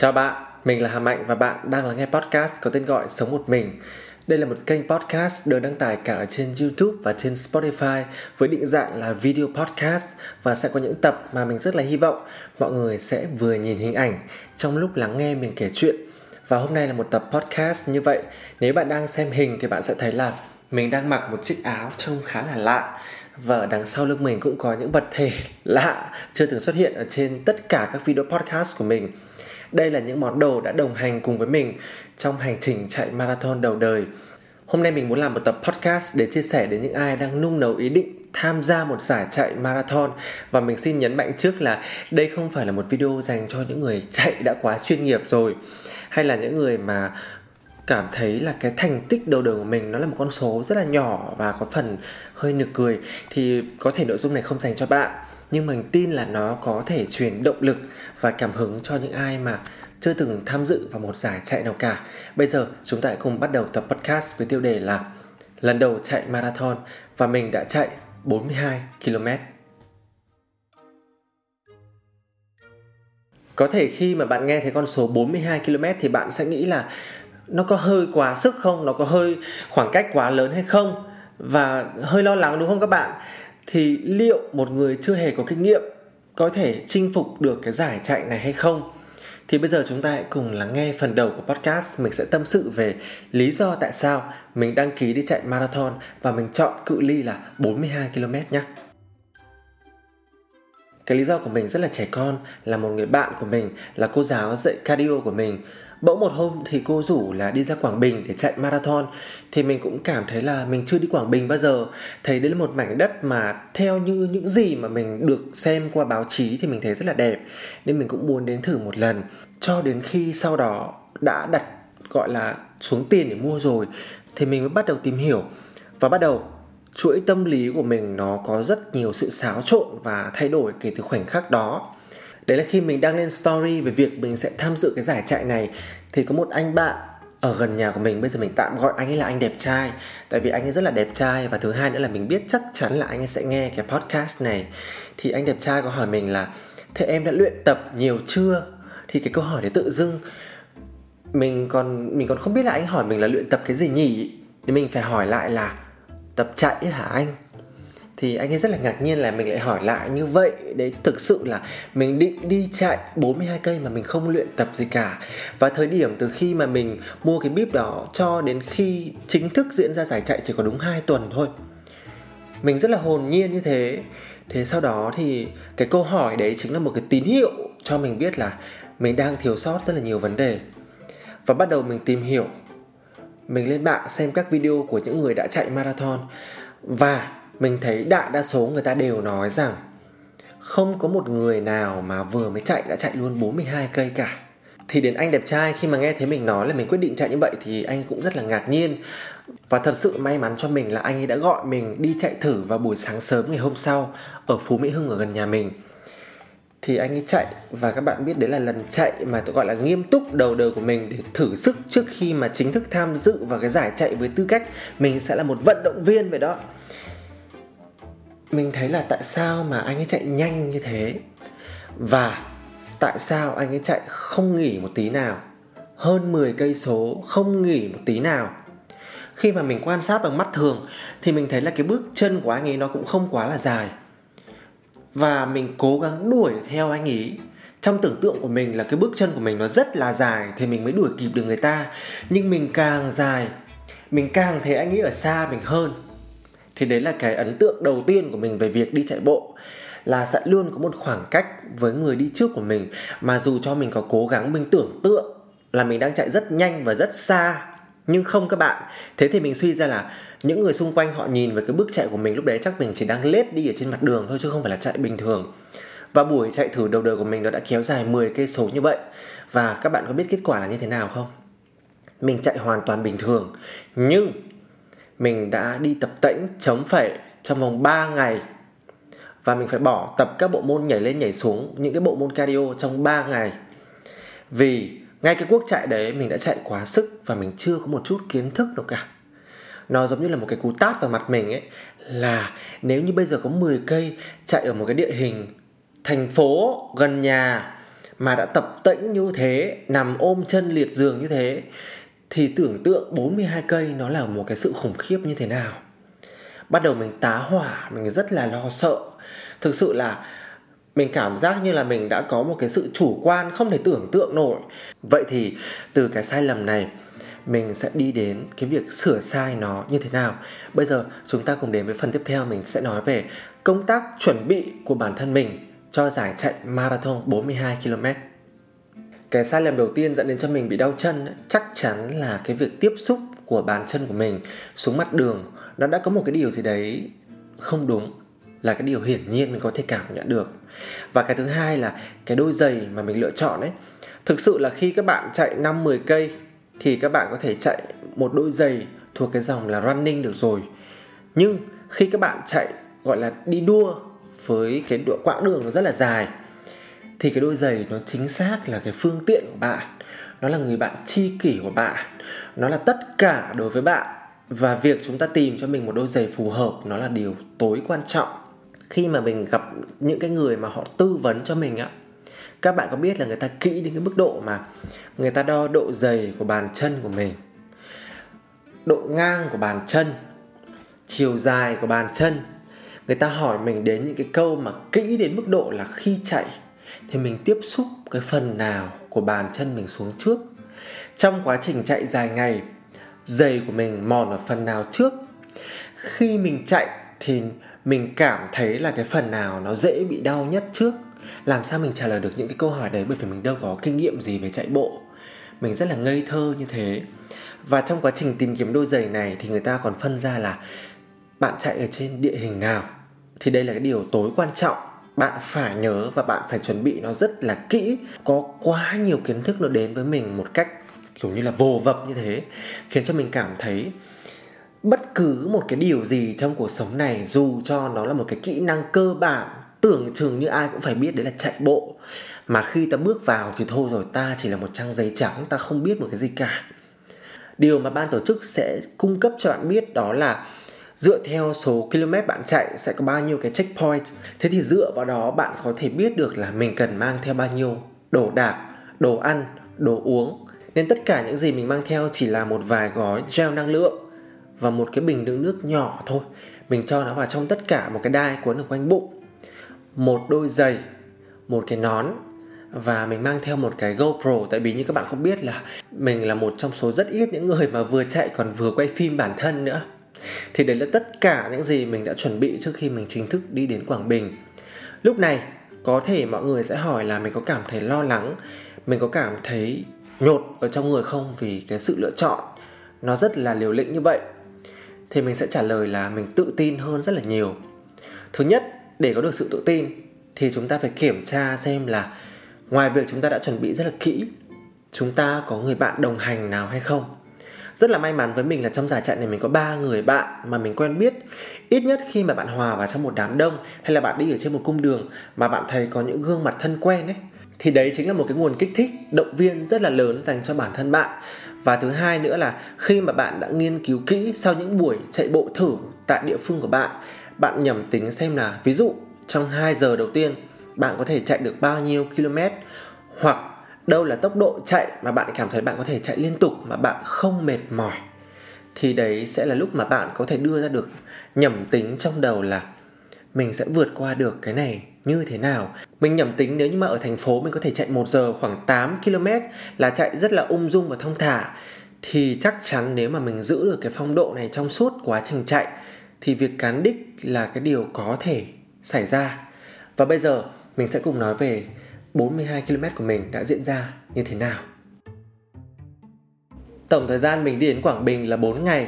Chào bạn, mình là Hà Mạnh và bạn đang lắng nghe podcast có tên gọi Sống Một Mình. Đây là một kênh podcast được đăng tải cả ở trên YouTube và trên Spotify với định dạng là video podcast và sẽ có những tập mà mình rất là hy vọng mọi người sẽ vừa nhìn hình ảnh trong lúc lắng nghe mình kể chuyện. Và hôm nay là một tập podcast như vậy. Nếu bạn đang xem hình thì bạn sẽ thấy là mình đang mặc một chiếc áo trông khá là lạ và ở đằng sau lưng mình cũng có những vật thể lạ chưa từng xuất hiện ở trên tất cả các video podcast của mình đây là những món đồ đã đồng hành cùng với mình trong hành trình chạy marathon đầu đời. Hôm nay mình muốn làm một tập podcast để chia sẻ đến những ai đang nung nấu ý định tham gia một giải chạy marathon. Và mình xin nhấn mạnh trước là đây không phải là một video dành cho những người chạy đã quá chuyên nghiệp rồi, hay là những người mà cảm thấy là cái thành tích đầu đời của mình nó là một con số rất là nhỏ và có phần hơi nực cười. Thì có thể nội dung này không dành cho bạn nhưng mình tin là nó có thể truyền động lực và cảm hứng cho những ai mà chưa từng tham dự vào một giải chạy nào cả. Bây giờ chúng ta hãy cùng bắt đầu tập podcast với tiêu đề là lần đầu chạy marathon và mình đã chạy 42 km. Có thể khi mà bạn nghe thấy con số 42 km thì bạn sẽ nghĩ là nó có hơi quá sức không, nó có hơi khoảng cách quá lớn hay không và hơi lo lắng đúng không các bạn? Thì liệu một người chưa hề có kinh nghiệm có thể chinh phục được cái giải chạy này hay không? Thì bây giờ chúng ta hãy cùng lắng nghe phần đầu của podcast. Mình sẽ tâm sự về lý do tại sao mình đăng ký đi chạy marathon và mình chọn cự ly là 42 km nhé. Cái lý do của mình rất là trẻ con, là một người bạn của mình, là cô giáo dạy cardio của mình bỗng một hôm thì cô rủ là đi ra Quảng Bình để chạy marathon. Thì mình cũng cảm thấy là mình chưa đi Quảng Bình bao giờ. Thấy đấy là một mảnh đất mà theo như những gì mà mình được xem qua báo chí thì mình thấy rất là đẹp. Nên mình cũng muốn đến thử một lần. Cho đến khi sau đó đã đặt, gọi là, xuống tiền để mua rồi, thì mình mới bắt đầu tìm hiểu. Và bắt đầu, chuỗi tâm lý của mình nó có rất nhiều sự xáo trộn và thay đổi kể từ khoảnh khắc đó đấy là khi mình đăng lên story về việc mình sẽ tham dự cái giải chạy này, thì có một anh bạn ở gần nhà của mình, bây giờ mình tạm gọi anh ấy là anh đẹp trai. Tại vì anh ấy rất là đẹp trai, và thứ hai nữa là mình biết chắc chắn là anh ấy sẽ nghe cái podcast này. Thì anh đẹp trai có hỏi mình là, thế em đã luyện tập nhiều chưa? Thì cái câu hỏi đấy tự dưng mình còn mình còn không biết là anh hỏi mình là luyện tập cái gì nhỉ? Thì mình phải hỏi lại là, tập chạy hả anh? Thì anh ấy rất là ngạc nhiên là mình lại hỏi lại như vậy. Đấy, thực sự là mình định đi chạy 42 cây mà mình không luyện tập gì cả. Và thời điểm từ khi mà mình mua cái bíp đó cho đến khi chính thức diễn ra giải chạy chỉ có đúng 2 tuần thôi. Mình rất là hồn nhiên như thế. Thế sau đó thì cái câu hỏi đấy chính là một cái tín hiệu cho mình biết là mình đang thiếu sót rất là nhiều vấn đề. Và bắt đầu mình tìm hiểu. Mình lên mạng xem các video của những người đã chạy marathon. Và mình thấy đại đa số người ta đều nói rằng không có một người nào mà vừa mới chạy đã chạy luôn 42 cây cả. Thì đến anh đẹp trai khi mà nghe thấy mình nói là mình quyết định chạy như vậy thì anh cũng rất là ngạc nhiên. Và thật sự may mắn cho mình là anh ấy đã gọi mình đi chạy thử vào buổi sáng sớm ngày hôm sau ở Phú Mỹ Hưng ở gần nhà mình. Thì anh ấy chạy và các bạn biết đấy là lần chạy mà tôi gọi là nghiêm túc đầu đời của mình để thử sức trước khi mà chính thức tham dự vào cái giải chạy với tư cách mình sẽ là một vận động viên vậy đó mình thấy là tại sao mà anh ấy chạy nhanh như thế? Và tại sao anh ấy chạy không nghỉ một tí nào? Hơn 10 cây số không nghỉ một tí nào? Khi mà mình quan sát bằng mắt thường thì mình thấy là cái bước chân của anh ấy nó cũng không quá là dài. Và mình cố gắng đuổi theo anh ấy. Trong tưởng tượng của mình là cái bước chân của mình nó rất là dài thì mình mới đuổi kịp được người ta. Nhưng mình càng dài, mình càng thấy anh ấy ở xa mình hơn thì đấy là cái ấn tượng đầu tiên của mình về việc đi chạy bộ. Là sẽ luôn có một khoảng cách với người đi trước của mình. Mà dù cho mình có cố gắng, mình tưởng tượng là mình đang chạy rất nhanh và rất xa, nhưng không các bạn. Thế thì mình suy ra là những người xung quanh họ nhìn về cái bước chạy của mình lúc đấy chắc mình chỉ đang lết đi ở trên mặt đường thôi, chứ không phải là chạy bình thường. Và buổi chạy thử đầu đời của mình nó đã kéo dài 10 cây số như vậy. Và các bạn có biết kết quả là như thế nào không? Mình chạy hoàn toàn bình thường, nhưng mình đã đi tập tễnh chống phẩy trong vòng 3 ngày. Và mình phải bỏ tập các bộ môn nhảy lên, nhảy xuống, những cái bộ môn cardio trong 3 ngày. Vì ngay cái quốc chạy đấy, mình đã chạy quá sức và mình chưa có một chút kiến thức nào cả. Nó giống như là một cái cú tát vào mặt mình ấy, là nếu như bây giờ có 10 cây chạy ở một cái địa hình thành phố gần nhà mà đã tập tĩnh như thế, nằm ôm chân liệt giường như thế thì tưởng tượng 42 cây nó là một cái sự khủng khiếp như thế nào. Bắt đầu mình tá hỏa, mình rất là lo sợ. Thực sự là mình cảm giác như là mình đã có một cái sự chủ quan không thể tưởng tượng nổi. Vậy thì từ cái sai lầm này, mình sẽ đi đến cái việc sửa sai nó như thế nào. Bây giờ chúng ta cùng đến với phần tiếp theo, mình sẽ nói về công tác chuẩn bị của bản thân mình cho giải chạy marathon 42 km cái sai lầm đầu tiên dẫn đến cho mình bị đau chân chắc chắn là cái việc tiếp xúc của bàn chân của mình xuống mặt đường. Nó đã có một cái điều gì đấy không đúng, là cái điều hiển nhiên mình có thể cảm nhận được. Và cái thứ hai là cái đôi giày mà mình lựa chọn ấy, thực sự là khi các bạn chạy 5 10 cây thì các bạn có thể chạy một đôi giày thuộc cái dòng là running được rồi. Nhưng khi các bạn chạy, gọi là đi đua với cái độ quãng đường nó rất là dài thì cái đôi giày nó chính xác là cái phương tiện của bạn. Nó là người bạn chi kỷ của bạn. Nó là tất cả đối với bạn. Và việc chúng ta tìm cho mình một đôi giày phù hợp, nó là điều tối quan trọng. Khi mà mình gặp những cái người mà họ tư vấn cho mình á, các bạn có biết là người ta kỹ đến cái mức độ mà người ta đo độ dày của bàn chân của mình, độ ngang của bàn chân, chiều dài của bàn chân. Người ta hỏi mình đến những cái câu mà kỹ đến mức độ là khi chạy thì mình tiếp xúc cái phần nào của bàn chân mình xuống trước. Trong quá trình chạy dài ngày, giày của mình mòn ở phần nào trước. Khi mình chạy thì mình cảm thấy là cái phần nào nó dễ bị đau nhất trước. Làm sao mình trả lời được những cái câu hỏi đấy? Bởi vì mình đâu có kinh nghiệm gì về chạy bộ. Mình rất là ngây thơ như thế. Và trong quá trình tìm kiếm đôi giày này thì người ta còn phân ra là bạn chạy ở trên địa hình nào? Thì đây là cái điều tối quan trọng bạn phải nhớ và bạn phải chuẩn bị nó rất là kỹ. Có quá nhiều kiến thức nó đến với mình một cách kiểu như là vồ vập như thế, khiến cho mình cảm thấy bất cứ một cái điều gì trong cuộc sống này, dù cho nó là một cái kỹ năng cơ bản, tưởng chừng như ai cũng phải biết đấy là chạy bộ, mà khi ta bước vào thì thôi rồi, ta chỉ là một trang giấy trắng, ta không biết một cái gì cả. Điều mà ban tổ chức sẽ cung cấp cho bạn biết đó là dựa theo số km bạn chạy sẽ có bao nhiêu cái checkpoint? Thế thì dựa vào đó bạn có thể biết được là mình cần mang theo bao nhiêu đồ đạc, đồ ăn, đồ uống. Nên tất cả những gì mình mang theo chỉ là một vài gói gel năng lượng và một cái bình đựng nước nhỏ thôi. Mình cho nó vào trong tất cả một cái đai cuốn ở quanh bụng. Một đôi giày, một cái nón và mình mang theo một cái GoPro. Tại vì như các bạn cũng biết là mình là một trong số rất ít những người mà vừa chạy còn vừa quay phim bản thân nữa thì đấy là tất cả những gì mình đã chuẩn bị trước khi mình chính thức đi đến Quảng Bình. Lúc này, có thể mọi người sẽ hỏi là mình có cảm thấy lo lắng, mình có cảm thấy nhột ở trong người không vì cái sự lựa chọn? Nó rất là liều lĩnh như vậy. Thì mình sẽ trả lời là mình tự tin hơn rất là nhiều. Thứ nhất, để có được sự tự tin, thì chúng ta phải kiểm tra xem là ngoài việc chúng ta đã chuẩn bị rất là kỹ, chúng ta có người bạn đồng hành nào hay không? Rất là may mắn với mình là trong giải chạy này mình có ba người bạn mà mình quen biết. Ít nhất khi mà bạn hòa vào trong một đám đông hay là bạn đi ở trên một cung đường mà bạn thấy có những gương mặt thân quen ấy, thì đấy chính là một cái nguồn kích thích, động viên rất là lớn dành cho bản thân bạn. Và thứ hai nữa là khi mà bạn đã nghiên cứu kỹ sau những buổi chạy bộ thử tại địa phương của bạn bạn nhầm tính xem là ví dụ trong 2 giờ đầu tiên bạn có thể chạy được bao nhiêu km hoặc đâu là tốc độ chạy mà bạn cảm thấy bạn có thể chạy liên tục mà bạn không mệt mỏi, thì đấy sẽ là lúc mà bạn có thể đưa ra được nhầm tính trong đầu là mình sẽ vượt qua được cái này như thế nào. Mình nhầm tính nếu như mà ở thành phố mình có thể chạy một giờ khoảng 8 km là chạy rất là ung dung và thông thả, thì chắc chắn nếu mà mình giữ được cái phong độ này trong suốt quá trình chạy thì việc cán đích là cái điều có thể xảy ra. Và bây giờ mình sẽ cùng nói về 42 km của mình đã diễn ra như thế nào. Tổng thời gian mình đi đến Quảng Bình là 4 ngày.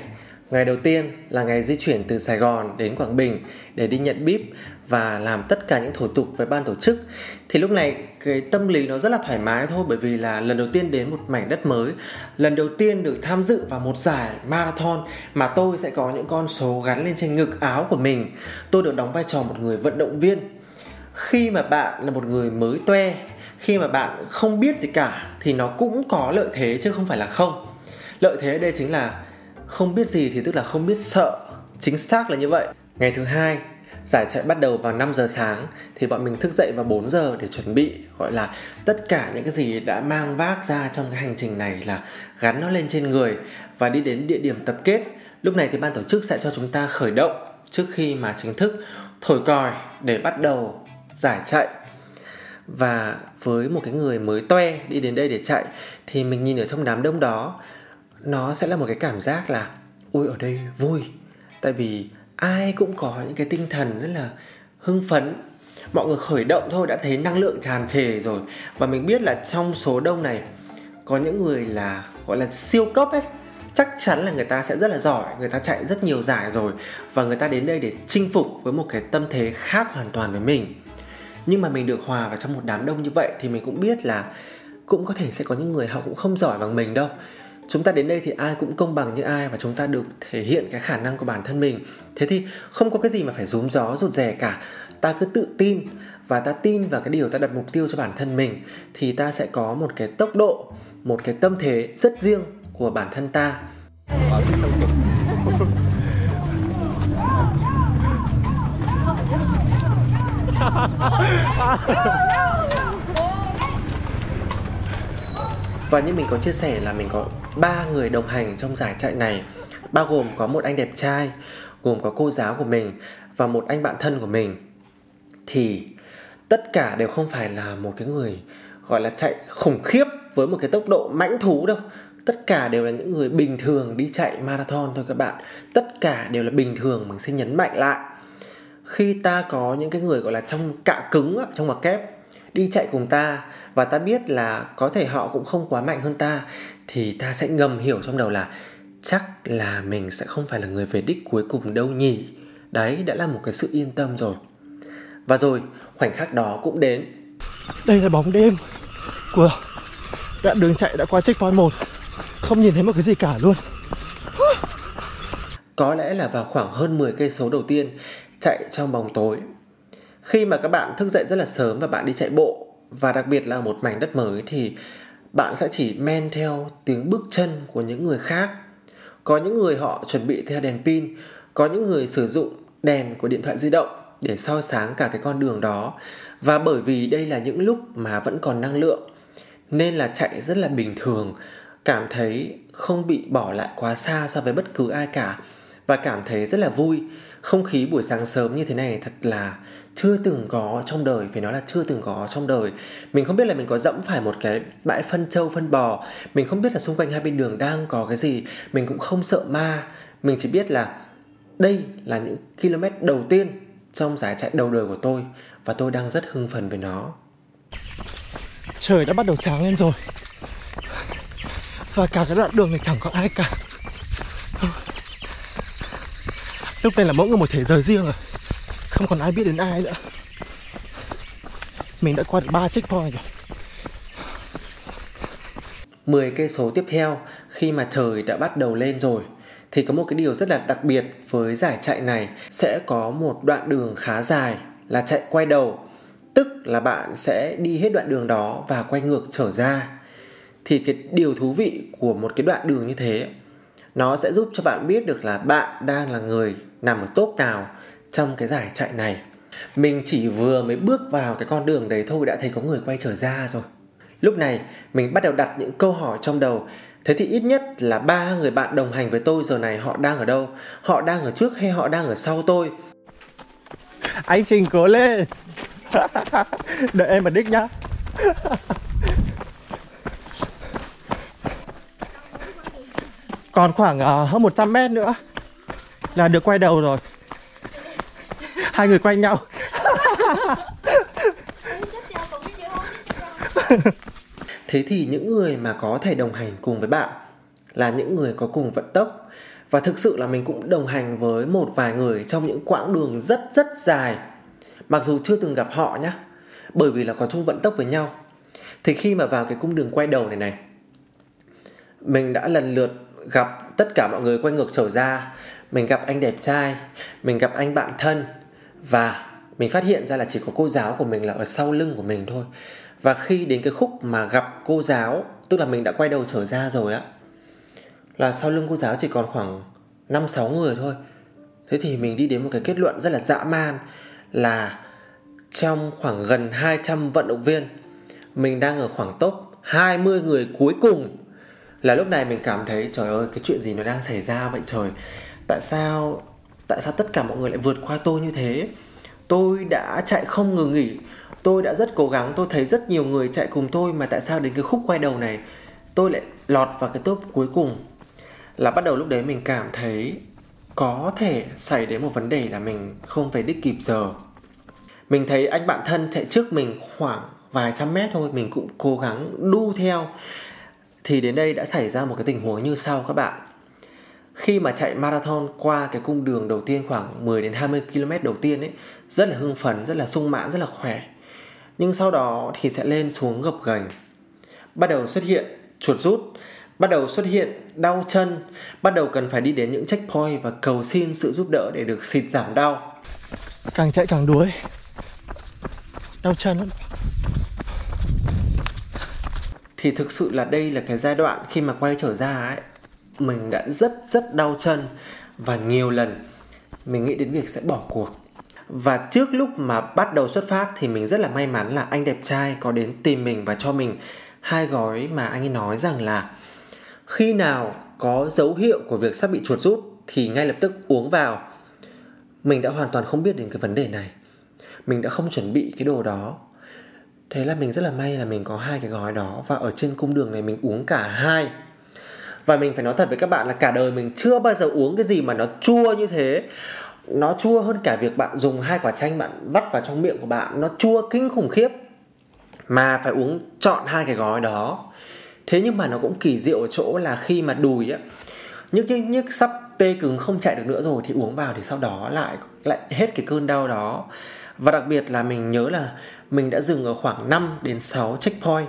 Ngày đầu tiên là ngày di chuyển từ Sài Gòn đến Quảng Bình để đi nhận bíp và làm tất cả những thủ tục với ban tổ chức. Thì lúc này cái tâm lý nó rất là thoải mái thôi bởi vì là lần đầu tiên đến một mảnh đất mới, lần đầu tiên được tham dự vào một giải marathon mà tôi sẽ có những con số gắn lên trên ngực áo của mình. Tôi được đóng vai trò một người vận động viên khi mà bạn là một người mới toe, khi mà bạn không biết gì cả, thì nó cũng có lợi thế chứ không phải là không. Lợi thế ở đây chính là không biết gì thì tức là không biết sợ. Chính xác là như vậy. Ngày thứ hai, Giải chạy bắt đầu vào 5 giờ sáng, thì bọn mình thức dậy vào 4 giờ để chuẩn bị, gọi là tất cả những cái gì đã mang vác ra trong cái hành trình này là gắn nó lên trên người và đi đến địa điểm tập kết. Lúc này thì ban tổ chức sẽ cho chúng ta khởi động trước khi mà chính thức thổi còi để bắt đầu giải chạy. Và với một cái người mới toe đi đến đây để chạy, thì mình nhìn ở trong đám đông đó, nó sẽ là một cái cảm giác là ui ở đây vui. Tại vì ai cũng có những cái tinh thần rất là hưng phấn. Mọi người khởi động thôi, đã thấy năng lượng tràn trề rồi. Và mình biết là trong số đông này, có những người là, gọi là, siêu cấp ấy. Chắc chắn là người ta sẽ rất là giỏi, người ta chạy rất nhiều giải rồi. Và người ta đến đây để chinh phục với một cái tâm thế khác hoàn toàn với mình nhưng mà mình được hòa vào trong một đám đông như vậy thì mình cũng biết là cũng có thể sẽ có những người họ cũng không giỏi bằng mình đâu. Chúng ta đến đây thì ai cũng công bằng như ai và chúng ta được thể hiện cái khả năng của bản thân mình. Thế thì không có cái gì mà phải rúm gió rụt rè cả. Ta cứ tự tin và ta tin vào cái điều ta đặt mục tiêu cho bản thân mình thì ta sẽ có một cái tốc độ, một cái tâm thế rất riêng của bản thân ta. Và như mình có chia sẻ là mình có ba người đồng hành trong giải chạy này, bao gồm có một anh đẹp trai, gồm có cô giáo của mình và một anh bạn thân của mình. Thì tất cả đều không phải là một cái người gọi là chạy khủng khiếp với một cái tốc độ mãnh thú đâu. Tất cả đều là những người bình thường đi chạy marathon thôi các bạn. Tất cả đều là bình thường mình sẽ nhấn mạnh lại khi ta có những cái người gọi là trong cạ cứng trong mặt kép đi chạy cùng ta và ta biết là có thể họ cũng không quá mạnh hơn ta thì ta sẽ ngầm hiểu trong đầu là chắc là mình sẽ không phải là người về đích cuối cùng đâu nhỉ? Đấy đã là một cái sự yên tâm rồi. Và rồi khoảnh khắc đó cũng đến. Đây là bóng đêm của đoạn đường chạy đã qua checkpoint 1 không nhìn thấy một cái gì cả luôn. Có lẽ là vào khoảng hơn 10 cây số đầu tiên chạy trong bóng tối. Khi mà các bạn thức dậy rất là sớm và bạn đi chạy bộ, và đặc biệt là một mảnh đất mới, thì bạn sẽ chỉ men theo tiếng bước chân của những người khác. Có những người họ chuẩn bị theo đèn pin, có những người sử dụng đèn của điện thoại di động để soi sáng cả cái con đường đó. Và bởi vì đây là những lúc mà vẫn còn năng lượng, nên là chạy rất là bình thường, cảm thấy không bị bỏ lại quá xa so với bất cứ ai cả, và cảm thấy rất là vui không khí buổi sáng sớm như thế này thật là chưa từng có trong đời, phải nói là chưa từng có trong đời. Mình không biết là mình có dẫm phải một cái bãi phân trâu, phân bò. Mình không biết là xung quanh hai bên đường đang có cái gì. Mình cũng không sợ ma. Mình chỉ biết là đây là những km đầu tiên trong giải chạy đầu đời của tôi và tôi đang rất hưng phấn với nó. Trời đã bắt đầu sáng lên rồi. Và cả cái đoạn đường này chẳng có ai cả lúc này là mỗi người một thế giới riêng rồi. Không còn ai biết đến ai nữa. Mình đã qua được ba checkpoint rồi. 10 cây số tiếp theo, khi mà trời đã bắt đầu lên rồi, thì có một cái điều rất là đặc biệt với giải chạy này. Sẽ có một đoạn đường khá dài là chạy quay đầu. Tức là bạn sẽ đi hết đoạn đường đó và quay ngược trở ra. Thì cái điều thú vị của một cái đoạn đường như thế, nó sẽ giúp cho bạn biết được là bạn đang là người nằm ở top nào trong cái giải chạy này. Mình chỉ vừa mới bước vào cái con đường đấy thôi đã thấy có người quay trở ra rồi. Lúc này mình bắt đầu đặt những câu hỏi trong đầu. Thế thì ít nhất là ba người bạn đồng hành với tôi giờ này họ đang ở đâu? Họ đang ở trước hay họ đang ở sau tôi? Anh trình cố lên. Đợi em mà đích nhá. Còn khoảng uh, hơn 100 mét nữa là được quay đầu rồi. Hai người quay nhau. Thế thì những người mà có thể đồng hành cùng với bạn là những người có cùng vận tốc. Và thực sự là mình cũng đồng hành với một vài người trong những quãng đường rất rất dài. Mặc dù chưa từng gặp họ nhé bởi vì là có chung vận tốc với nhau. Thì khi mà vào cái cung đường quay đầu này này, mình đã lần lượt gặp tất cả mọi người quay ngược trở ra. Mình gặp anh đẹp trai, mình gặp anh bạn thân và mình phát hiện ra là chỉ có cô giáo của mình là ở sau lưng của mình thôi. Và khi đến cái khúc mà gặp cô giáo, tức là mình đã quay đầu trở ra rồi á, là sau lưng cô giáo chỉ còn khoảng năm sáu người thôi. Thế thì mình đi đến một cái kết luận rất là dã man là trong khoảng gần 200 vận động viên, mình đang ở khoảng top 20 người cuối cùng là lúc này mình cảm thấy, trời ơi, cái chuyện gì nó đang xảy ra vậy trời? Tại sao tại sao tất cả mọi người lại vượt qua tôi như thế? Tôi đã chạy không ngừng nghỉ. Tôi đã rất cố gắng. Tôi thấy rất nhiều người chạy cùng tôi mà tại sao đến cái khúc quay đầu này tôi lại lọt vào cái top cuối cùng? Là bắt đầu lúc đấy mình cảm thấy có thể xảy đến một vấn đề là mình không về đích kịp giờ. Mình thấy anh bạn thân chạy trước mình khoảng vài trăm mét thôi. Mình cũng cố gắng đu theo thì đến đây đã xảy ra một cái tình huống như sau các bạn khi mà chạy marathon qua cái cung đường đầu tiên khoảng 10 đến 20 km đầu tiên ấy rất là hưng phấn, rất là sung mãn, rất là khỏe. Nhưng sau đó thì sẽ lên xuống gập ghềnh. Bắt đầu xuất hiện chuột rút, bắt đầu xuất hiện đau chân, bắt đầu cần phải đi đến những checkpoint và cầu xin sự giúp đỡ để được xịt giảm đau. Càng chạy càng đuối. Đau chân lắm. Thì thực sự là đây là cái giai đoạn khi mà quay trở ra ấy, mình đã rất rất đau chân và nhiều lần mình nghĩ đến việc sẽ bỏ cuộc. Và trước lúc mà bắt đầu xuất phát thì mình rất là may mắn là anh đẹp trai có đến tìm mình và cho mình hai gói mà anh ấy nói rằng là khi nào có dấu hiệu của việc sắp bị chuột rút thì ngay lập tức uống vào. Mình đã hoàn toàn không biết đến cái vấn đề này. Mình đã không chuẩn bị cái đồ đó. Thế là mình rất là may là mình có hai cái gói đó và ở trên cung đường này mình uống cả hai. Và mình phải nói thật với các bạn là cả đời mình chưa bao giờ uống cái gì mà nó chua như thế. Nó chua hơn cả việc bạn dùng hai quả chanh bạn vắt vào trong miệng của bạn. Nó chua kinh khủng khiếp. Mà phải uống chọn hai cái gói đó. Thế nhưng mà nó cũng kỳ diệu ở chỗ là khi mà đùi á nhức nhức nhức sắp tê cứng không chạy được nữa rồi thì uống vào thì sau đó lại lại hết cái cơn đau đó. Và đặc biệt là mình nhớ là mình đã dừng ở khoảng 5 đến 6 checkpoint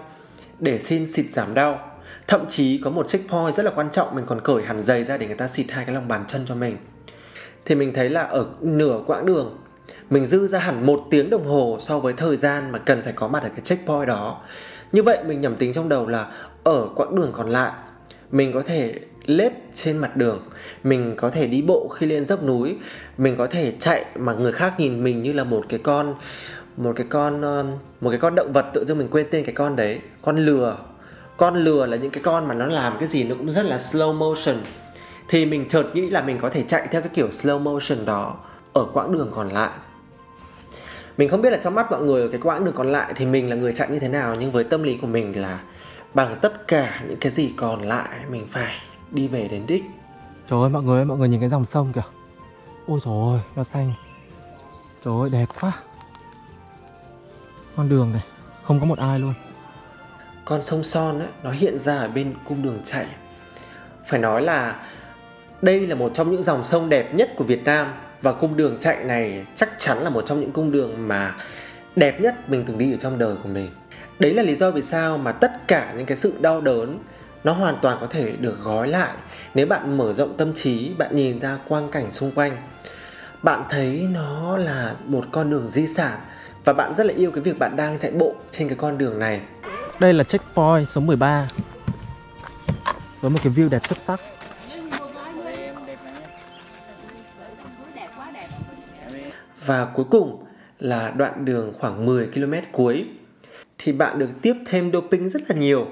để xin xịt giảm đau. Thậm chí có một checkpoint rất là quan trọng, mình còn cởi hẳn giày ra để người ta xịt hai cái lòng bàn chân cho mình. Thì mình thấy là ở nửa quãng đường, mình dư ra hẳn một tiếng đồng hồ so với thời gian mà cần phải có mặt ở cái checkpoint đó. Như vậy mình nhầm tính trong đầu là ở quãng đường còn lại, mình có thể lết trên mặt đường, mình có thể đi bộ khi lên dốc núi, mình có thể chạy mà người khác nhìn mình như là một cái con một cái con ờ, một cái con động vật tự dưng mình quên tên cái con đấy, con lừa. Con lừa là những cái con mà nó làm cái gì nó cũng rất là slow motion. Thì mình chợt nghĩ là mình có thể chạy theo cái kiểu slow motion đó ở quãng đường còn lại. Mình không biết là trong mắt mọi người ở cái quãng đường còn lại thì mình là người chạy như thế nào, nhưng với tâm lý của mình là bằng tất cả những cái gì còn lại mình phải đi về đến đích. Trời ơi, mọi người mọi người nhìn cái dòng sông kìa. Ôi trời ơi nó xanh. Trời ơi, đẹp quá con đường này không có một ai luôn con sông son ấy, nó hiện ra ở bên cung đường chạy phải nói là đây là một trong những dòng sông đẹp nhất của Việt Nam và cung đường chạy này chắc chắn là một trong những cung đường mà đẹp nhất mình từng đi ở trong đời của mình. Đấy là lý do vì sao mà tất cả những cái sự đau đớn nó hoàn toàn có thể được gói lại nếu bạn mở rộng tâm trí, bạn nhìn ra quang cảnh xung quanh. Bạn thấy nó là một con đường di sản và bạn rất là yêu cái việc bạn đang chạy bộ trên cái con đường này. Đây là checkpoint số 13 với một cái view đẹp xuất sắc. Và cuối cùng là đoạn đường khoảng 10 km cuối thì bạn được tiếp thêm doping rất là nhiều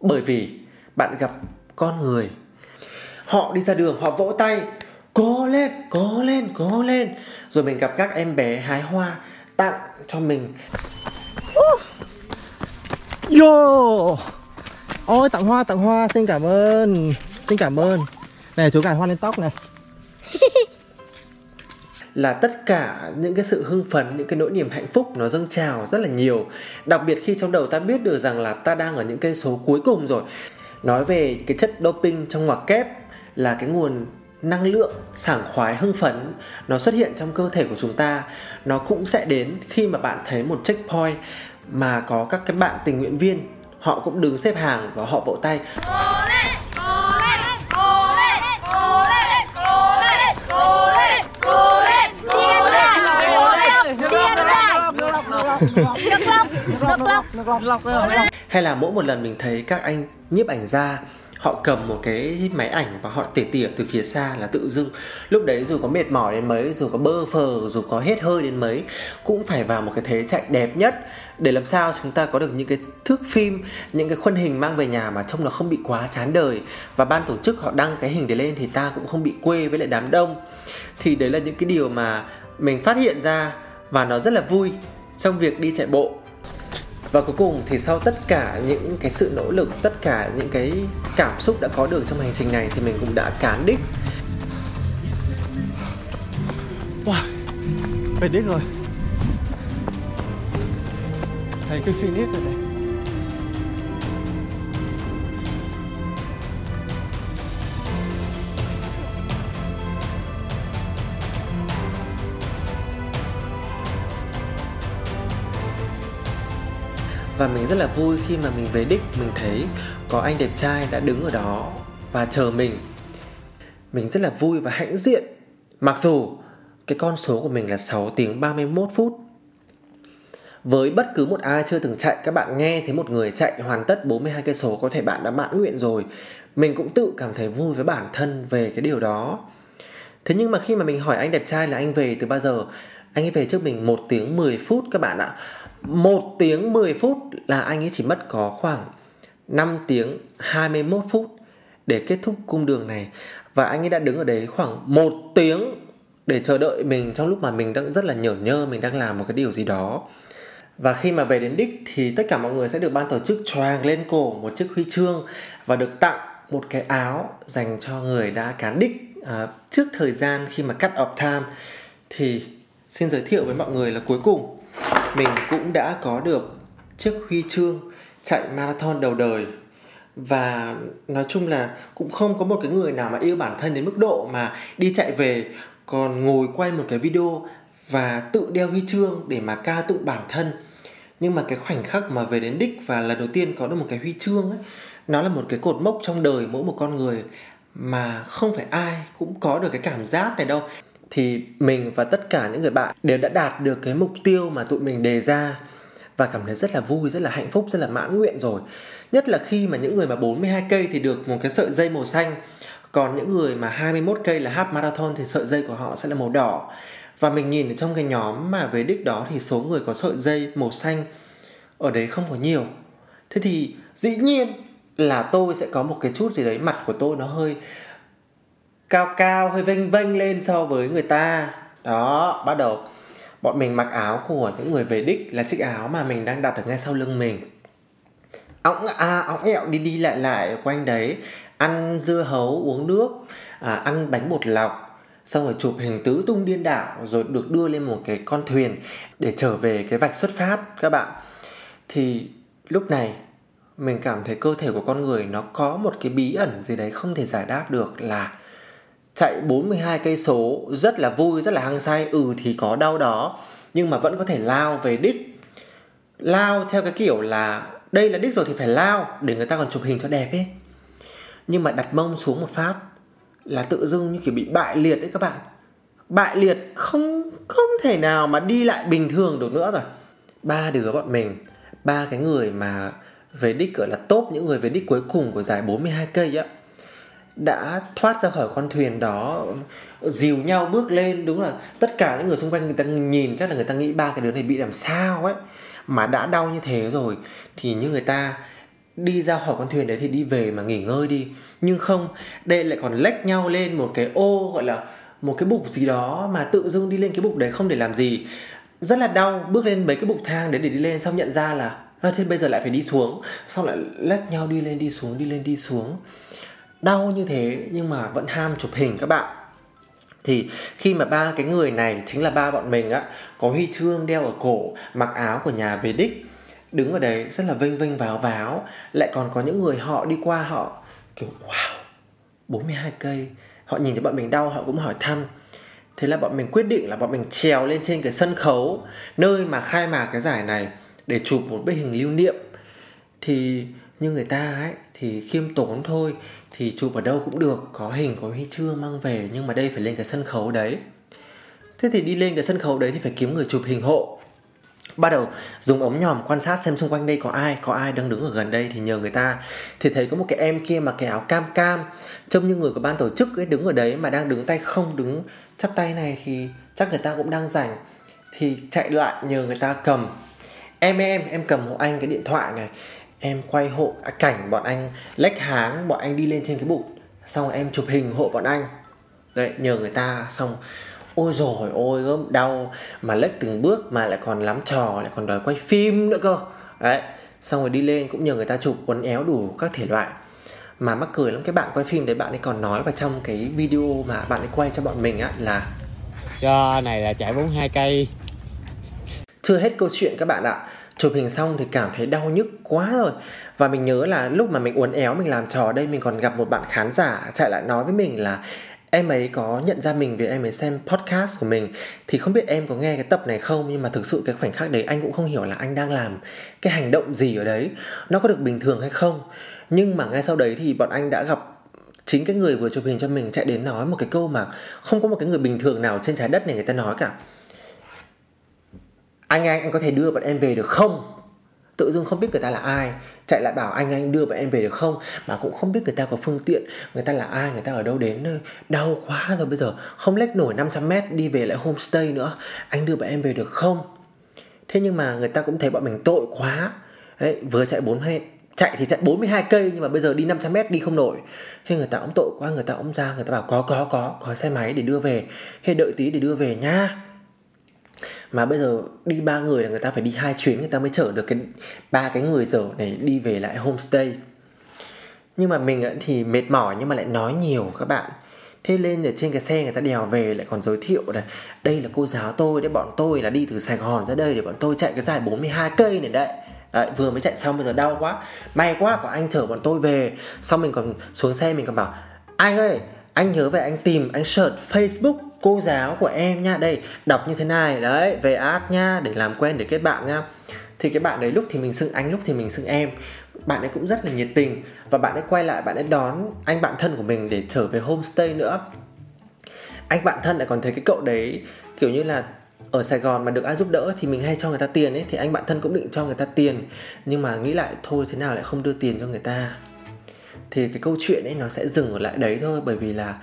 bởi vì bạn gặp con người. Họ đi ra đường họ vỗ tay cố lên cố lên cố lên. Rồi mình gặp các em bé hái hoa tặng cho mình. Yo! Ôi tặng hoa tặng hoa xin cảm ơn. Xin cảm ơn. Này chú cài hoa lên tóc này. Là tất cả những cái sự hưng phấn những cái nỗi niềm hạnh phúc nó dâng trào rất là nhiều. Đặc biệt khi trong đầu ta biết được rằng là ta đang ở những cây số cuối cùng rồi. Nói về cái chất doping trong ngoặc kép là cái nguồn năng lượng sảng khoái hưng phấn nó xuất hiện trong cơ thể của chúng ta. Nó cũng sẽ đến khi mà bạn thấy một checkpoint mà có các cái bạn tình nguyện viên. Họ cũng đứng xếp hàng và họ vỗ tay. Hay là mỗi một lần mình thấy các anh nhiếp ảnh gia họ cầm một cái máy ảnh và họ tỉa tỉa từ phía xa là tự dưng. Lúc đấy dù có mệt mỏi đến mấy, dù có bơ phờ dù có hết hơi đến mấy, cũng phải vào một cái thế chạy đẹp nhất. Để làm sao chúng ta có được những cái thước phim, những cái khuôn hình mang về nhà mà trông nó không bị quá chán đời. Và ban tổ chức họ đăng cái hình đấy lên thì ta cũng không bị quê với lại đám đông. Thì đấy là những cái điều mà mình phát hiện ra và nó rất là vui trong việc đi chạy bộ và cuối cùng thì sau tất cả những cái sự nỗ lực, tất cả những cái cảm xúc đã có được trong hành trình này thì mình cũng đã cán đích. Wow về đích rồi. Thấy cái finish rồi này. Và mình rất là vui khi mà mình về đích, mình thấy có anh đẹp trai đã đứng ở đó và chờ mình. Mình rất là vui và hãnh diện. Mặc dù cái con số của mình là 6 tiếng 31 phút. Với bất cứ một ai chưa từng chạy, các bạn nghe thấy một người chạy hoàn tất 42 cây số, có thể bạn đã mãn nguyện rồi. Mình cũng tự cảm thấy vui với bản thân về cái điều đó. Thế nhưng mà khi mà mình hỏi anh đẹp trai là anh về từ bao giờ? Anh ấy về trước mình 1 tiếng 10 phút các bạn ạ một tiếng 10 phút là anh ấy chỉ mất có khoảng 5 tiếng 21 phút để kết thúc cung đường này. Và anh ấy đã đứng ở đấy khoảng một tiếng để chờ đợi mình trong lúc mà mình đang rất là nhởn nhơ mình đang làm một cái điều gì đó. Và khi mà về đến đích thì tất cả mọi người sẽ được ban tổ chức choàng lên cổ một chiếc huy chương và được tặng một cái áo dành cho người đã cán đích. À, trước thời gian khi mà cut off time thì xin giới thiệu với mọi người là cuối cùng mình cũng đã có được chiếc huy chương chạy marathon đầu đời. Và nói chung là cũng không có một cái người nào mà yêu bản thân đến mức độ mà đi chạy về còn ngồi quay một cái video và tự đeo huy chương để mà ca tụng bản thân. Nhưng mà cái khoảnh khắc mà về đến đích và lần đầu tiên có được một cái huy chương ấy, nó là một cái cột mốc trong đời mỗi một con người mà không phải ai cũng có được cái cảm giác này đâu thì mình và tất cả những người bạn đều đã đạt được cái mục tiêu mà tụi mình đề ra và cảm thấy rất là vui, rất là hạnh phúc, rất là mãn nguyện rồi. Nhất là khi mà những người mà 42 cây thì được một cái sợi dây màu xanh, còn những người mà 21 cây là half marathon thì sợi dây của họ sẽ là màu đỏ. Và mình nhìn ở trong cái nhóm mà về đích đó thì số người có sợi dây màu xanh ở đấy không có nhiều. Thế thì dĩ nhiên là tôi sẽ có một cái chút gì đấy mặt của tôi nó hơi cao cao hơi vênh vênh lên so với người ta. Đó bắt đầu bọn mình mặc áo của những người về đích là chiếc áo mà mình đang đặt ở ngay sau lưng mình. Ống à ống ẹo đi đi lại lại quanh đấy ăn dưa hấu uống nước à, ăn bánh bột lọc xong rồi chụp hình tứ tung điên đảo rồi được đưa lên một cái con thuyền để trở về cái vạch xuất phát các bạn. Thì lúc này mình cảm thấy cơ thể của con người nó có một cái bí ẩn gì đấy không thể giải đáp được là chạy 42 cây số, rất là vui, rất là hăng say. Ừ thì có đau đó, nhưng mà vẫn có thể lao về đích. Lao theo cái kiểu là, đây là đích rồi thì phải lao, để người ta còn chụp hình cho đẹp ấy. Nhưng mà đặt mông xuống một phát là tự dưng như kiểu bị bại liệt đấy các bạn. Bại liệt không không thể nào mà đi lại bình thường được nữa rồi. Ba đứa bọn mình, ba cái người mà về đích gọi là top, những người về đích cuối cùng của giải 42 cây á đã thoát ra khỏi con thuyền đó, dìu nhau bước lên, đúng là tất cả những người xung quanh người ta nhìn chắc là người ta nghĩ ba cái đứa này bị làm sao ấy. Mà đã đau như thế rồi thì như người ta đi ra khỏi con thuyền đấy thì đi về mà nghỉ ngơi đi. Nhưng không, đây lại còn lách nhau lên một cái ô, gọi là một cái bục gì đó mà tự dưng đi lên cái bục đấy không để làm gì. Rất là đau, bước lên mấy cái bục thang đấy để đi lên xong nhận ra là thế bây giờ lại phải đi xuống. Xong lại lách nhau đi lên, đi xuống, đi lên, đi xuống đau như thế nhưng mà vẫn ham chụp hình các bạn. Thì khi mà ba cái người này chính là ba bọn mình á, có huy chương đeo ở cổ, mặc áo của nhà về đích, đứng ở đấy rất là vênh vênh váo váo, lại còn có những người họ đi qua họ kiểu, wow 42 cây. Họ nhìn thấy bọn mình đau, họ cũng hỏi thăm. Thế là bọn mình quyết định là bọn mình trèo lên trên cái sân khấu, nơi mà khai mạc cái giải này để chụp một bức hình lưu niệm. Thì như người ta ấy thì khiêm tốn thôi, thì chụp ở đâu cũng được, có hình, có huy chương mang về, nhưng mà đây phải lên cái sân khấu đấy. Thế thì đi lên cái sân khấu đấy thì phải kiếm người chụp hình hộ. Bắt đầu dùng ống nhòm quan sát xem xung quanh đây có ai có ai đang đứng ở gần đây thì nhờ người ta. Thì thấy có một cái em kia mặc cái áo cam cam, trông như người của ban tổ chức ấy, đứng ở đấy mà đang đứng tay không đứng chắp tay này thì chắc người ta cũng đang rảnh. Thì chạy lại nhờ người ta cầm. Em em em cầm hộ anh cái điện thoại này em quay hộ à, cảnh bọn anh lách háng bọn anh đi lên trên cái bục xong em chụp hình hộ bọn anh. Đấy nhờ người ta xong ôi rồi ôi gớm đau. Mà lách từng bước mà lại còn lắm trò lại còn đòi quay phim nữa cơ. Đấy xong rồi đi lên cũng nhờ người ta chụp uốn éo đủ các thể loại. Mà mắc cười lắm cái bạn quay phim đấy bạn ấy còn nói vào trong cái video mà bạn ấy quay cho bọn mình á là cho này là chạy 42 cây. Chưa hết câu chuyện các bạn ạ chụp hình xong thì cảm thấy đau nhức quá rồi. Và mình nhớ là lúc mà mình uốn éo mình làm trò đây, mình còn gặp một bạn khán giả chạy lại nói với mình là, em ấy có nhận ra mình vì em ấy xem podcast của mình. Thì không biết em có nghe cái tập này không, nhưng mà thực sự cái khoảnh khắc đấy anh cũng không hiểu là anh đang làm cái hành động gì ở đấy, nó có được bình thường hay không. Nhưng mà ngay sau đấy thì bọn anh đã gặp chính cái người vừa chụp hình cho mình chạy đến nói một cái câu mà không có một cái người bình thường nào trên trái đất này người ta nói cả anh anh anh có thể đưa bọn em về được không? Tự dưng không biết người ta là ai. Chạy lại bảo anh anh đưa bọn em về được không? Mà cũng không biết người ta có phương tiện người ta là ai người ta ở đâu đến đau quá rồi bây giờ. Không lách nổi 500 mét đi về lại homestay nữa. Anh đưa bọn em về được không? Thế nhưng mà người ta cũng thấy bọn mình tội quá. Đấy, vừa chạy 42 chạy thì chạy 42 cây nhưng mà bây giờ đi 500 mét đi không nổi. Thế người ta cũng tội quá người ta cũng ra người ta bảo có có có có xe máy để đưa về. Hay đợi tí để đưa về nha mà bây giờ đi ba người là người ta phải đi hai chuyến người ta mới chở được cái ba cái người giờ này đi về lại homestay. Nhưng mà mình thì mệt mỏi nhưng mà lại nói nhiều các bạn. Thế lên ở trên cái xe người ta đèo về lại còn giới thiệu này đây là cô giáo tôi đấy bọn tôi là đi từ Sài Gòn ra đây để bọn tôi chạy cái dài 42 cây này đấy. Đấy, vừa mới chạy xong bây giờ đau quá. May quá có anh chở bọn tôi về. Xong mình còn xuống xe mình còn bảo anh ơi anh nhớ về anh tìm anh search facebook cô giáo của em nha. Đây, đọc như thế này. Đấy, về ad nha, để làm quen để kết bạn nha. Thì cái bạn đấy lúc thì mình xưng, anh lúc thì mình xưng em. Bạn ấy cũng rất là nhiệt tình. Và bạn ấy quay lại, bạn ấy đón anh bạn thân của mình để trở về homestay nữa. Anh bạn thân lại còn thấy cái cậu đấy kiểu như là ở Sài Gòn mà được ai giúp đỡ thì mình hay cho người ta tiền ấy, thì anh bạn thân cũng định cho người ta tiền. Nhưng mà nghĩ lại, thôi thế nào lại không đưa tiền cho người ta. Thì cái câu chuyện ấy nó sẽ dừng ở lại đấy thôi, bởi vì là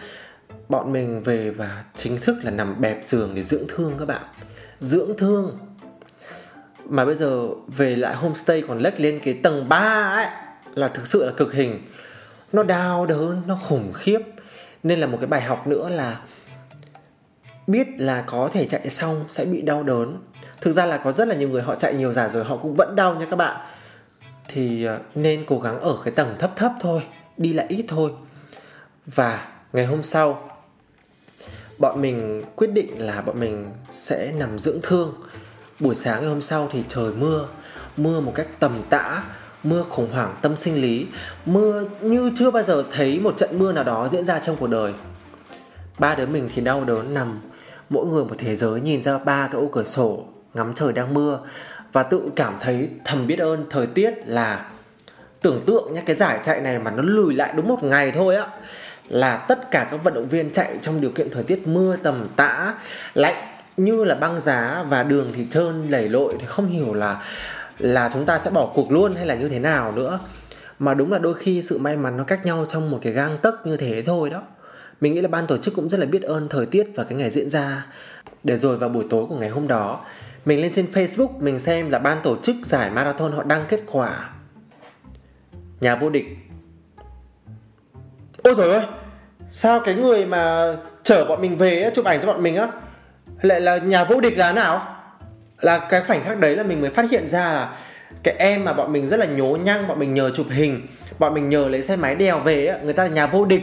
bọn mình về và chính thức là nằm bẹp giường để dưỡng thương các bạn. Dưỡng thương. Mà bây giờ về lại homestay còn lách lên cái tầng 3 ấy, là thực sự là cực hình. Nó đau đớn, nó khủng khiếp. Nên là một cái bài học nữa là biết là có thể chạy xong sẽ bị đau đớn. Thực ra là có rất là nhiều người họ chạy nhiều giải rồi, họ cũng vẫn đau nha các bạn. Thì ờ, nên cố gắng ở cái tầng thấp thấp thôi, đi lại ít thôi. Và ngày hôm sau, bọn mình quyết định là bọn mình sẽ nằm dưỡng thương. Buổi sáng ngày hôm sau thì trời mưa mưa một cách tầm tã, mưa khủng hoảng tâm sinh lý, mưa như chưa bao giờ thấy một trận mưa nào đó diễn ra trong cuộc đời. Ba đứa mình thì đau đớn nằm, mỗi người một thế giới nhìn ra ba cái ô cửa sổ ngắm trời đang mưa và tự cảm thấy thầm biết ơn thời tiết là tưởng tượng nhé cái giải chạy này mà nó lùi lại đúng một ngày thôi á là tất cả các vận động viên chạy trong điều kiện thời tiết mưa tầm tã, lạnh như là băng giá và đường thì trơn, lầy lội thì không hiểu là là chúng ta sẽ bỏ cuộc luôn hay là như thế nào nữa. Mà đúng là đôi khi sự may mắn nó cách nhau trong một cái gang tấc như thế thôi đó. Mình nghĩ là ban tổ chức cũng rất là biết ơn thời tiết và cái ngày diễn ra. Để rồi vào buổi tối của ngày hôm đó, mình lên trên facebook mình xem là ban tổ chức giải marathon họ đăng kết quả. Nhà vô địch. Ôi trời ơi! Sao cái người mà chở bọn mình về chụp ảnh cho bọn mình á, lại là nhà vô địch là nào? Là cái khoảnh khắc đấy là mình mới phát hiện ra là cái em mà bọn mình rất là nhố nhăng, bọn mình nhờ chụp hình, bọn mình nhờ lấy xe máy đèo về á, người ta là nhà vô địch.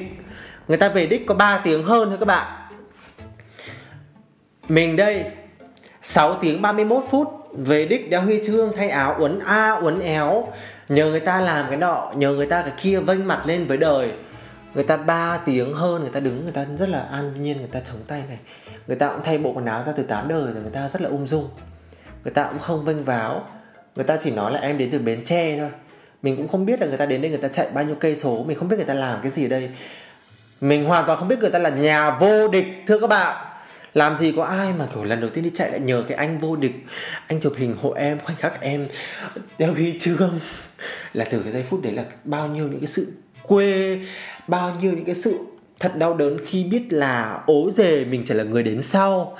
Người ta về đích có 3 tiếng hơn thôi các bạn. Mình đây 6 tiếng 31 phút, về đích đeo huy chương, thay áo, uốn a, uốn éo. Nhờ người ta làm cái nọ, nhờ người ta cái kia vênh mặt lên với đời người ta 3 tiếng hơn, người ta đứng, người ta rất là an nhiên, người ta chống tay này. Người ta cũng thay bộ quần áo ra từ 8 đời rồi, người ta rất là ung dung. Người ta cũng không vênh váo. Người ta chỉ nói là em đến từ bến tre thôi. Mình cũng không biết là người ta đến đây người ta chạy bao nhiêu cây số, mình không biết người ta làm cái gì ở đây. Mình hoàn toàn không biết người ta là nhà vô địch, thưa các bạn. Làm gì có ai mà kiểu lần đầu tiên đi chạy lại nhờ cái anh vô địch, anh chụp hình hộ em, khoảnh khắc em đeo huy chương. Là từ cái giây phút đấy là bao nhiêu những cái sự quê, bao nhiêu những cái sự thật đau đớn khi biết là ố dề mình chỉ là người đến sau.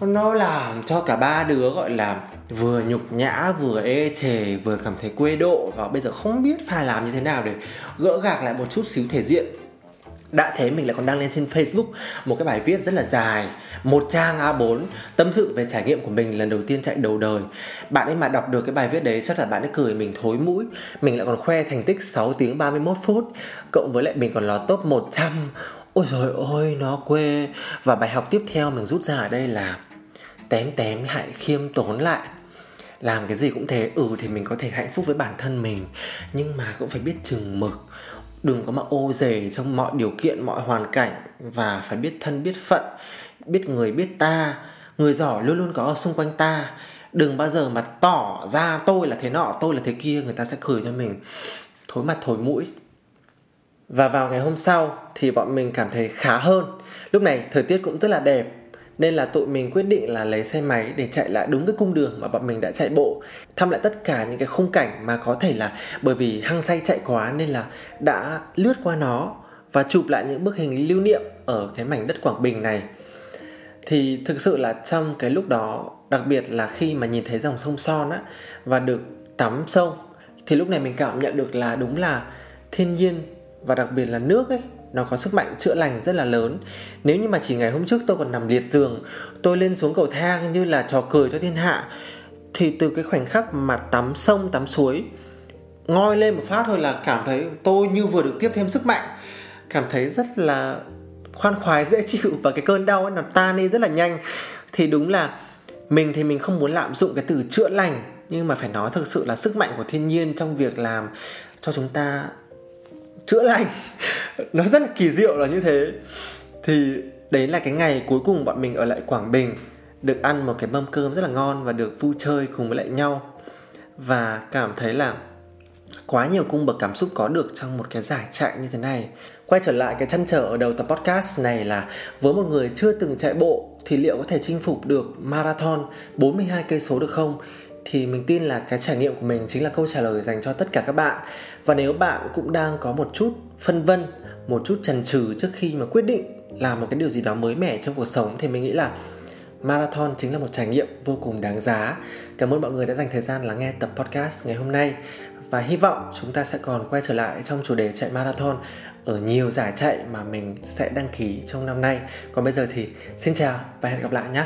Nó làm cho cả ba đứa gọi là vừa nhục nhã, vừa ê chề, vừa cảm thấy quê độ. Và bây giờ không biết phải làm như thế nào để gỡ gạc lại một chút xíu thể diện đã thế mình lại còn đăng lên trên Facebook một cái bài viết rất là dài. Một trang A4 tâm sự về trải nghiệm của mình lần đầu tiên chạy đầu đời. Bạn ấy mà đọc được cái bài viết đấy, chắc là bạn ấy cười mình thối mũi. Mình lại còn khoe thành tích 6 tiếng 31 phút. Cộng với lại mình còn lọt top 100 ôi rồi ôi nó quê. Và bài học tiếp theo mình rút ra ở đây là tém tém lại, khiêm tốn lại. Làm cái gì cũng thế ừ thì mình có thể hạnh phúc với bản thân mình. Nhưng mà cũng phải biết chừng mực đừng có mà ô dề trong mọi điều kiện, mọi hoàn cảnh và phải biết thân, biết phận, biết người, biết ta. Người giỏi luôn luôn có ở xung quanh ta. Đừng bao giờ mà tỏ ra tôi là thế nọ, tôi là thế kia, người ta sẽ cười cho mình. Thối mặt, thối mũi. Và vào ngày hôm sau thì bọn mình cảm thấy khá hơn. Lúc này thời tiết cũng rất là đẹp nên là tụi mình quyết định là lấy xe máy để chạy lại đúng cái cung đường mà bọn mình đã chạy bộ, thăm lại tất cả những cái khung cảnh mà có thể là bởi vì hăng say chạy quá nên là đã lướt qua nó và chụp lại những bức hình lưu niệm ở cái mảnh đất Quảng Bình này. Thì thực sự là trong cái lúc đó, đặc biệt là khi mà nhìn thấy dòng sông Son á và được tắm sông, thì lúc này mình cảm nhận được là đúng là thiên nhiên và đặc biệt là nước ấy nó có sức mạnh chữa lành rất là lớn. Nếu như mà chỉ ngày hôm trước tôi còn nằm liệt giường, tôi lên xuống cầu thang như là trò cười cho thiên hạ, thì từ cái khoảnh khắc mà tắm sông, tắm suối, ngoi lên một phát thôi là cảm thấy tôi như vừa được tiếp thêm sức mạnh. Cảm thấy rất là khoan khoái, dễ chịu và cái cơn đau ấy nó tan đi rất là nhanh. Thì đúng là mình thì mình không muốn lạm dụng cái từ chữa lành, nhưng mà phải nói thực sự là sức mạnh của thiên nhiên trong việc làm cho chúng ta chữa lành. Nó rất là kỳ diệu là như thế. Thì đấy là cái ngày cuối cùng bọn mình ở lại Quảng Bình, được ăn một cái mâm cơm rất là ngon và được vui chơi cùng với lại nhau. Và cảm thấy là quá nhiều cung bậc cảm xúc có được trong một cái giải chạy như thế này. Quay trở lại cái chăn trở ở đầu tập podcast này là với một người chưa từng chạy bộ thì liệu có thể chinh phục được marathon 42 cây số được không? Thì mình tin là cái trải nghiệm của mình chính là câu trả lời dành cho tất cả các bạn. Và nếu bạn cũng đang có một chút phân vân, một chút chần chừ trước khi mà quyết định làm một cái điều gì đó mới mẻ trong cuộc sống, thì mình nghĩ là marathon chính là một trải nghiệm vô cùng đáng giá. Cảm ơn mọi người đã dành thời gian lắng nghe tập podcast ngày hôm nay. Và hy vọng chúng ta sẽ còn quay trở lại trong chủ đề chạy marathon ở nhiều giải chạy mà mình sẽ đăng ký trong năm nay. Còn bây giờ thì xin chào và hẹn gặp lại nhé